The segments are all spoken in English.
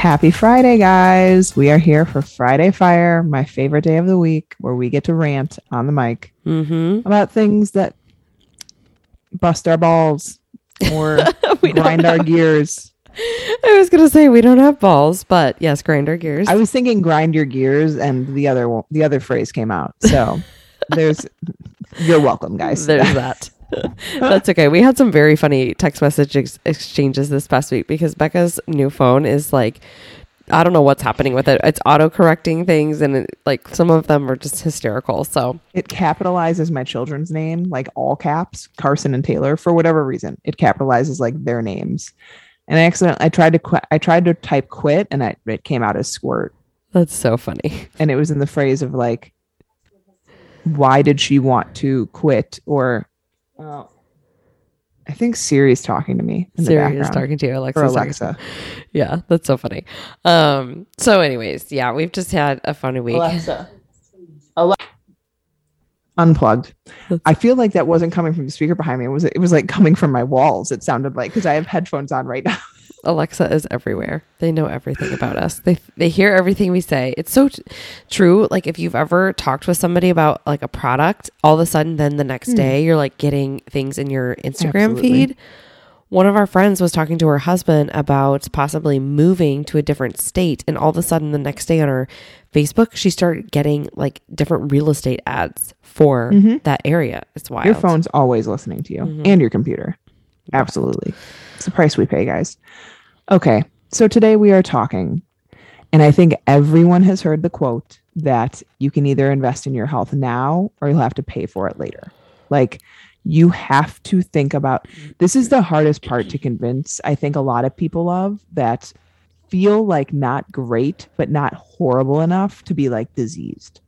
Happy Friday, guys. We are here for Friday Fire, my favorite day of the week, where we get to rant on the mic Mm-hmm. about things that bust our balls or grind our gears. I was gonna say we don't have balls, but yes, grinder gears. I was thinking grind your gears, and the other one, the other phrase came out. So there's, you're welcome, guys. There's that. That's okay. We had some very funny text message ex- exchanges this past week because Becca's new phone is like, I don't know what's happening with it. It's auto correcting things, and it, like some of them are just hysterical. So it capitalizes my children's name, like all caps, Carson and Taylor, for whatever reason. It capitalizes like their names. And I accidentally, I tried to quit. I tried to type quit, and I, it came out as squirt, that's so funny. and it was in the phrase of like, why did she want to quit? Or, uh, I think Siri's talking to me in the Siri is talking to you, Alexa. or Alexa. Yeah, that's so funny. Um, so anyways, yeah, we've just had a funny week. Alexa, unplugged. I feel like that wasn't coming from the speaker behind me. It was it was like coming from my walls. It sounded like because I have headphones on right now. Alexa is everywhere. They know everything about us. They they hear everything we say. It's so t- true. Like if you've ever talked with somebody about like a product, all of a sudden then the next hmm. day you're like getting things in your Instagram Absolutely. feed. One of our friends was talking to her husband about possibly moving to a different state and all of a sudden the next day on her Facebook she started getting like different real estate ads for mm-hmm. that area. It's wild. Your phone's always listening to you mm-hmm. and your computer. Absolutely. It's the price we pay, guys. Okay. So today we are talking, and I think everyone has heard the quote that you can either invest in your health now or you'll have to pay for it later. Like you have to think about this is the hardest part to convince, I think, a lot of people of that feel like not great, but not horrible enough to be like diseased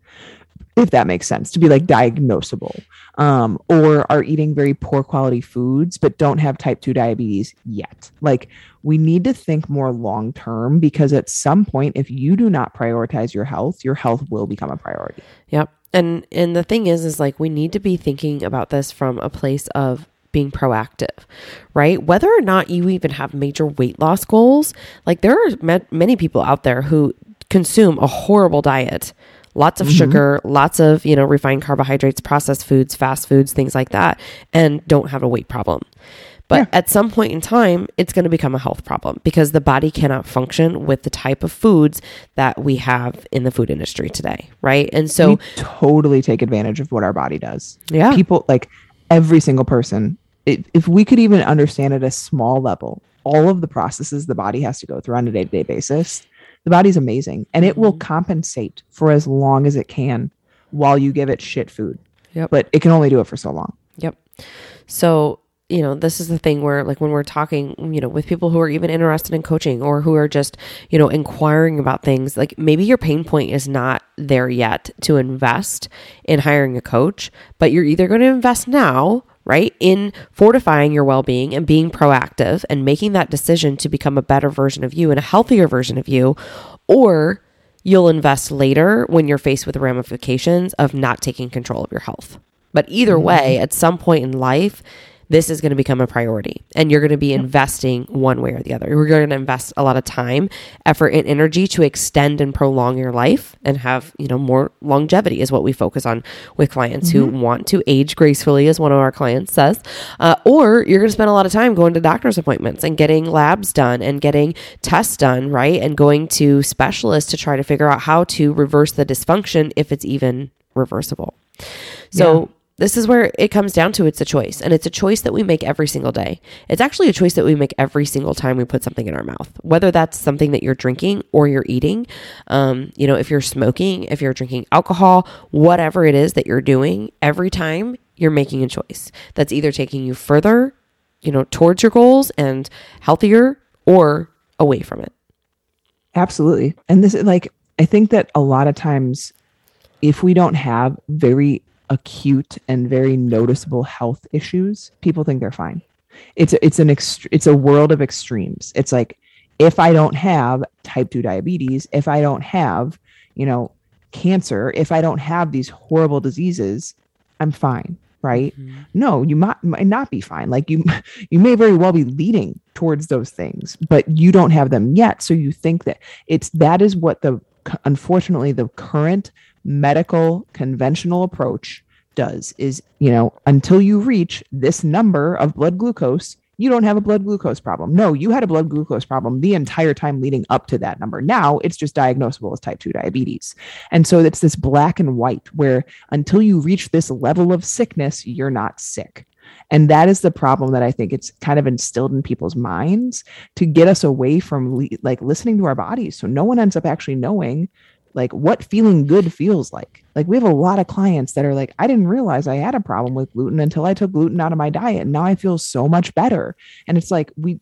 if that makes sense, to be like diagnosable, um, or are eating very poor quality foods but don't have type 2 diabetes yet. Like, we need to think more long term because at some point, if you do not prioritize your health, your health will become a priority. Yep. And and the thing is is like we need to be thinking about this from a place of being proactive, right? Whether or not you even have major weight loss goals, like there are ma- many people out there who consume a horrible diet, lots of mm-hmm. sugar, lots of, you know, refined carbohydrates, processed foods, fast foods, things like that, and don't have a weight problem. But Yeah. at some point in time, it's going to become a health problem because the body cannot function with the type of foods that we have in the food industry today, right? And so, we totally take advantage of what our body does. yeah, People, like every single person, if, if we could even understand at a small level all of the processes the body has to go through on a day to day basis, the body's amazing and it will mm-hmm. compensate for as long as it can while you give it shit food. Yep. But it can only do it for so long. Yep. So, you know, this is the thing where, like, when we're talking, you know, with people who are even interested in coaching or who are just, you know, inquiring about things, like maybe your pain point is not there yet to invest in hiring a coach, but you're either going to invest now, right, in fortifying your well being and being proactive and making that decision to become a better version of you and a healthier version of you, or you'll invest later when you're faced with ramifications of not taking control of your health. But either mm-hmm. way, at some point in life, this is going to become a priority and you're going to be investing one way or the other. You're going to invest a lot of time, effort, and energy to extend and prolong your life and have, you know, more longevity is what we focus on with clients who want to age gracefully, as one of our clients says. Uh, or you're going to spend a lot of time going to doctor's appointments and getting labs done and getting tests done, right? And going to specialists to try to figure out how to reverse the dysfunction if it's even reversible. So, this is where it comes down to it's a choice and it's a choice that we make every single day it's actually a choice that we make every single time we put something in our mouth whether that's something that you're drinking or you're eating um, you know if you're smoking if you're drinking alcohol whatever it is that you're doing every time you're making a choice that's either taking you further you know towards your goals and healthier or away from it. Absolutely. And this is like, I think that a lot of times, if we don't have very acute and very noticeable health issues, people think they're fine. It's a, it's an ext- it's a world of extremes. It's like if I don't have type 2 diabetes, if I don't have, you know, cancer, if I don't have these horrible diseases, I'm fine right mm-hmm. no you might, might not be fine like you you may very well be leading towards those things but you don't have them yet so you think that it's that is what the unfortunately the current medical conventional approach does is you know until you reach this number of blood glucose you don't have a blood glucose problem. No, you had a blood glucose problem the entire time leading up to that number. Now it's just diagnosable as type 2 diabetes. And so it's this black and white where until you reach this level of sickness, you're not sick. And that is the problem that I think it's kind of instilled in people's minds to get us away from le- like listening to our bodies. So no one ends up actually knowing like what feeling good feels like. Like we have a lot of clients that are like, I didn't realize I had a problem with gluten until I took gluten out of my diet. And now I feel so much better. And it's like we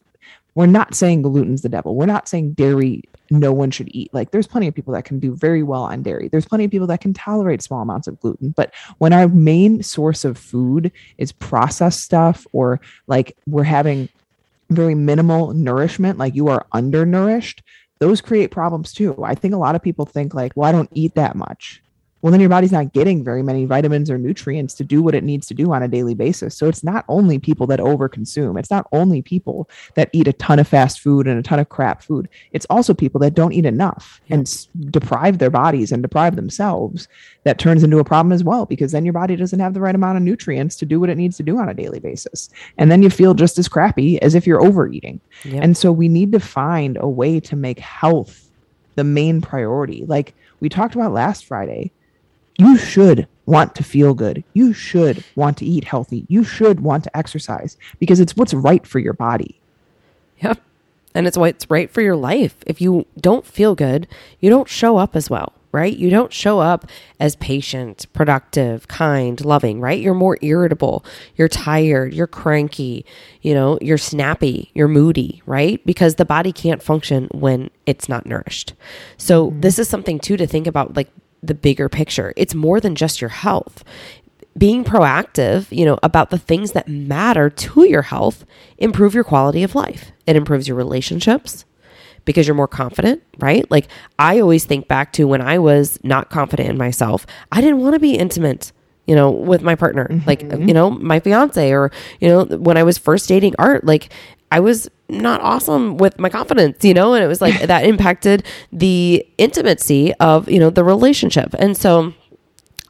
we're not saying gluten's the devil. We're not saying dairy no one should eat. Like there's plenty of people that can do very well on dairy. There's plenty of people that can tolerate small amounts of gluten. But when our main source of food is processed stuff or like we're having very minimal nourishment, like you are undernourished, those create problems too. I think a lot of people think like, well, I don't eat that much well, then your body's not getting very many vitamins or nutrients to do what it needs to do on a daily basis. So it's not only people that overconsume, it's not only people that eat a ton of fast food and a ton of crap food. It's also people that don't eat enough and s- deprive their bodies and deprive themselves. That turns into a problem as well, because then your body doesn't have the right amount of nutrients to do what it needs to do on a daily basis. And then you feel just as crappy as if you're overeating. And so we need to find a way to make health the main priority. Like we talked about last Friday you should want to feel good. You should want to eat healthy. You should want to exercise because it's what's right for your body. Yep. And it's what's right for your life. If you don't feel good, you don't show up as well, right? You don't show up as patient, productive, kind, loving, right? You're more irritable. You're tired. You're cranky. You know, you're snappy. You're moody, right? Because the body can't function when it's not nourished. So, mm-hmm. this is something too to think about like the bigger picture. It's more than just your health. Being proactive, you know, about the things that matter to your health improve your quality of life. It improves your relationships because you're more confident, right? Like I always think back to when I was not confident in myself. I didn't want to be intimate you know, with my partner, mm-hmm. like, you know, my fiance, or, you know, when I was first dating art, like, I was not awesome with my confidence, you know, and it was like that impacted the intimacy of, you know, the relationship. And so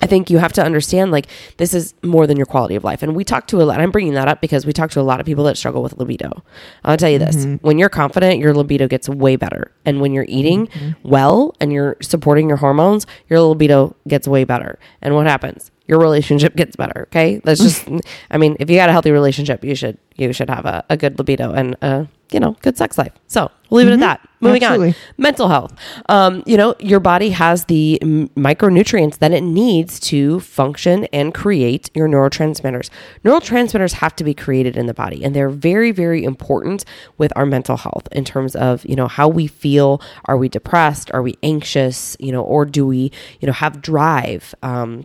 I think you have to understand like this is more than your quality of life. And we talk to a lot, I'm bringing that up because we talk to a lot of people that struggle with libido. I'll tell you this mm-hmm. when you're confident, your libido gets way better. And when you're eating mm-hmm. well and you're supporting your hormones, your libido gets way better. And what happens? Your relationship gets better. Okay. That's just, I mean, if you got a healthy relationship, you should, you should have a, a good libido and, uh, you know, good sex life. So we'll leave mm-hmm. it at mm-hmm. that. Moving Absolutely. on. Mental health. Um, you know, your body has the m- micronutrients that it needs to function and create your neurotransmitters. Neurotransmitters have to be created in the body, and they're very, very important with our mental health in terms of, you know, how we feel. Are we depressed? Are we anxious? You know, or do we, you know, have drive? Um,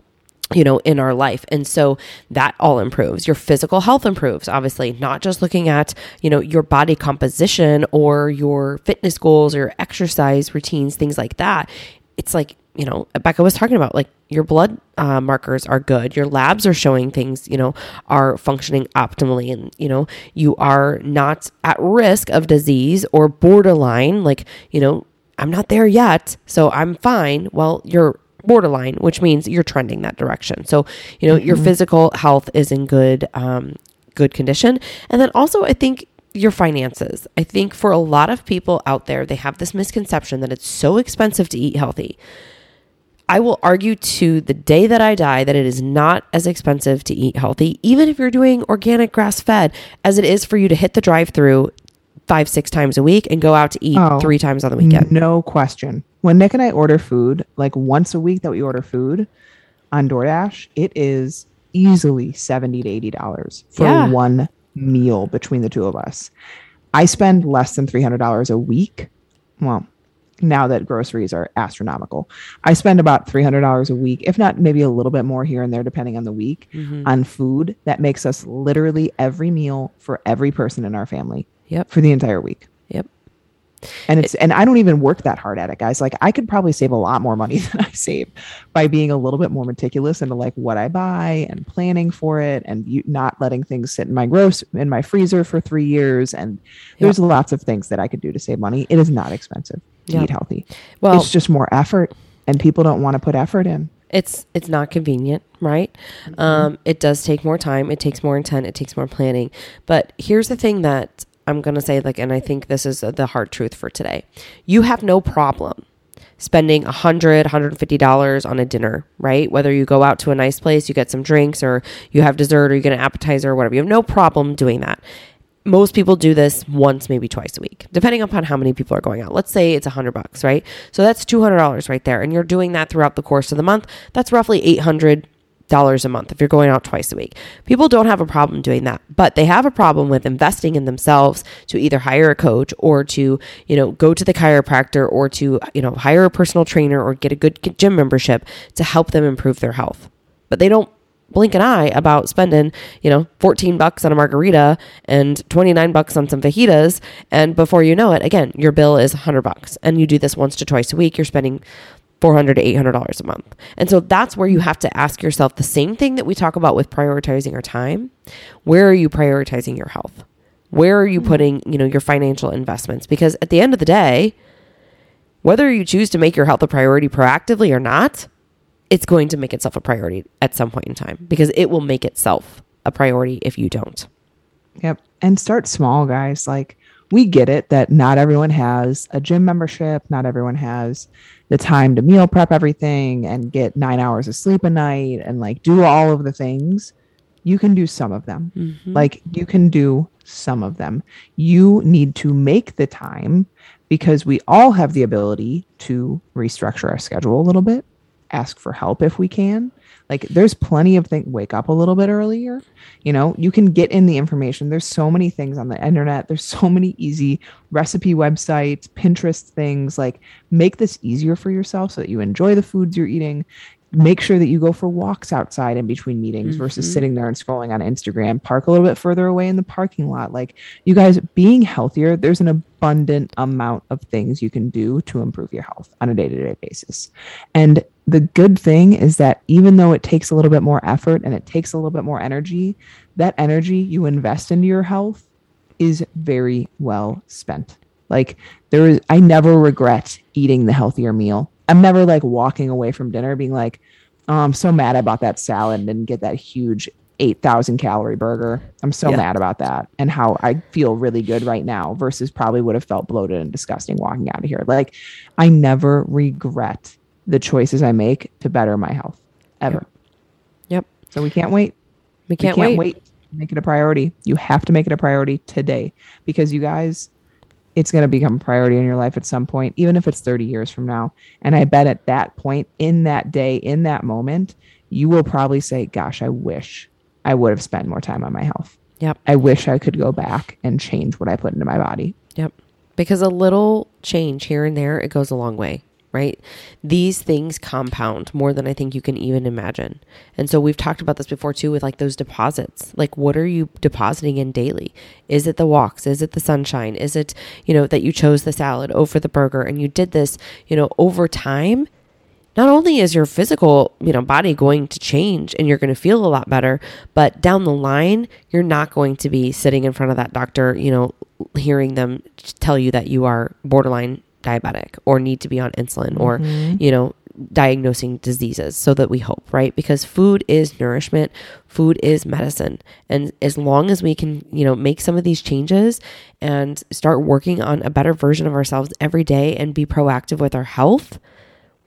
you know, in our life. And so that all improves. Your physical health improves, obviously, not just looking at, you know, your body composition or your fitness goals or exercise routines, things like that. It's like, you know, Becca was talking about like your blood uh, markers are good, your labs are showing things, you know, are functioning optimally, and, you know, you are not at risk of disease or borderline, like, you know, I'm not there yet, so I'm fine. Well, you're borderline, which means you're trending that direction. So, you know, mm-hmm. your physical health is in good um, good condition. And then also I think your finances. I think for a lot of people out there, they have this misconception that it's so expensive to eat healthy. I will argue to the day that I die that it is not as expensive to eat healthy, even if you're doing organic grass fed, as it is for you to hit the drive through five, six times a week and go out to eat oh, three times on the weekend. No question when Nick and I order food, like once a week that we order food on DoorDash, it is easily seventy to eighty dollars for yeah. one meal between the two of us. I spend less than $300 a week. Well, now that groceries are astronomical. I spend about $300 a week, if not maybe a little bit more here and there, depending on the week, Mm-hmm. on food that makes us literally every meal for every person in our family Yep. for the entire week. Yep. And it's, and I don't even work that hard at it, guys. Like I could probably save a lot more money than I save by being a little bit more meticulous into like what I buy and planning for it and you, not letting things sit in my gross in my freezer for three years. And there's lots of things that I could do to save money. It is not expensive to Yeah. eat healthy. Well- it's just more effort and people don't want to put effort in. it's it's not convenient right um it does take more time it takes more intent it takes more planning but here's the thing that i'm gonna say like and i think this is the hard truth for today you have no problem spending a hundred, hundred and fifty dollars on a dinner, right? Whether you go out to a nice place, you get some drinks, or you have dessert, or you get an appetizer, or whatever. You have no problem doing that. Most people do this once, maybe twice a week, depending upon how many people are going out. Let's say it's a hundred bucks, right? So that's two hundred dollars right there, and you're doing that throughout the course of the month. That's roughly eight hundred dollars a month if you're going out twice a week. People don't have a problem doing that, but they have a problem with investing in themselves to either hire a coach or to, you know, go to the chiropractor or to, you know, hire a personal trainer or get a good gym membership to help them improve their health. But they don't blink an eye about spending, you know, 14 bucks on a margarita and 29 bucks on some fajitas and before you know it, again, your bill is 100 bucks and you do this once to twice a week, you're spending 400 to 800 dollars a month. And so that's where you have to ask yourself the same thing that we talk about with prioritizing our time. Where are you prioritizing your health? Where are you mm-hmm. putting, you know, your financial investments? Because at the end of the day, whether you choose to make your health a priority proactively or not, it's going to make itself a priority at some point in time because it will make itself a priority if you don't. Yep. And start small, guys. Like we get it that not everyone has a gym membership, not everyone has the time to meal prep everything and get 9 hours of sleep a night and like do all of the things. You can do some of them. Mm-hmm. Like you can do some of them. You need to make the time because we all have the ability to restructure our schedule a little bit, ask for help if we can. Like there's plenty of things wake up a little bit earlier. You know, you can get in the information. There's so many things on the internet. There's so many easy recipe websites, Pinterest things. Like make this easier for yourself so that you enjoy the foods you're eating. Make sure that you go for walks outside in between meetings versus mm-hmm. sitting there and scrolling on Instagram. Park a little bit further away in the parking lot. Like you guys being healthier, there's an abundant amount of things you can do to improve your health on a day-to-day basis. And the good thing is that even though it takes a little bit more effort and it takes a little bit more energy, that energy you invest into your health is very well spent. Like there is I never regret eating the healthier meal. I'm never like walking away from dinner being like, "Oh, I'm so mad I bought that salad and didn't get that huge 8,000 calorie burger. I'm so Yeah. mad about that and how I feel really good right now versus probably would have felt bloated and disgusting walking out of here. Like I never regret the choices I make to better my health ever. Yep. So we can't wait. We We can't, can't wait. wait. to Make it a priority. You have to make it a priority today because you guys, it's going to become a priority in your life at some point, even if it's 30 years from now. And I bet at that point, in that day, in that moment, you will probably say, Gosh, I wish I would have spent more time on my health. Yep. I wish I could go back and change what I put into my body. Yep. Because a little change here and there, it goes a long way, right? These things compound more than I think you can even imagine. And so we've talked about this before too with like those deposits. Like, what are you depositing in daily? Is it the walks? Is it the sunshine? Is it, you know, that you chose the salad over the burger and you did this, you know, over time? not only is your physical, you know, body going to change and you're going to feel a lot better, but down the line, you're not going to be sitting in front of that doctor, you know, hearing them tell you that you are borderline diabetic or need to be on insulin or, mm-hmm. you know, diagnosing diseases so that we hope, right? Because food is nourishment, food is medicine. And as long as we can, you know, make some of these changes and start working on a better version of ourselves every day and be proactive with our health,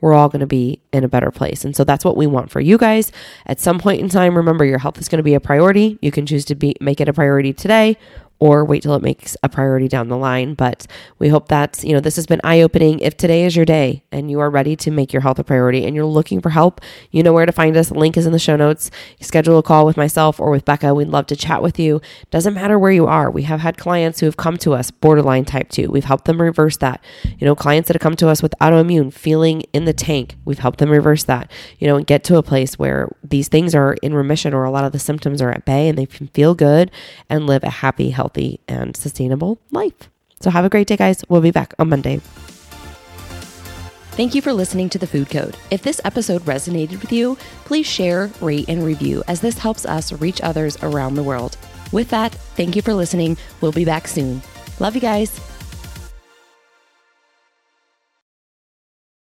we're all going to be in a better place. And so that's what we want for you guys. At some point in time, remember your health is going to be a priority. You can choose to be make it a priority today or wait till it makes a priority down the line. But we hope that, you know, this has been eye opening. If today is your day and you are ready to make your health a priority and you're looking for help, you know where to find us. Link is in the show notes. Schedule a call with myself or with Becca. We'd love to chat with you. Doesn't matter where you are. We have had clients who have come to us borderline type 2. We've helped them reverse that. You know, clients that have come to us with autoimmune, feeling in the tank. We've helped them reverse that. You know, and get to a place where these things are in remission or a lot of the symptoms are at bay and they can feel good and live a happy, healthy healthy and sustainable life. So have a great day, guys. We'll be back on Monday. Thank you for listening to The Food Code. If this episode resonated with you, please share, rate, and review as this helps us reach others around the world. With that, thank you for listening. We'll be back soon. Love you guys.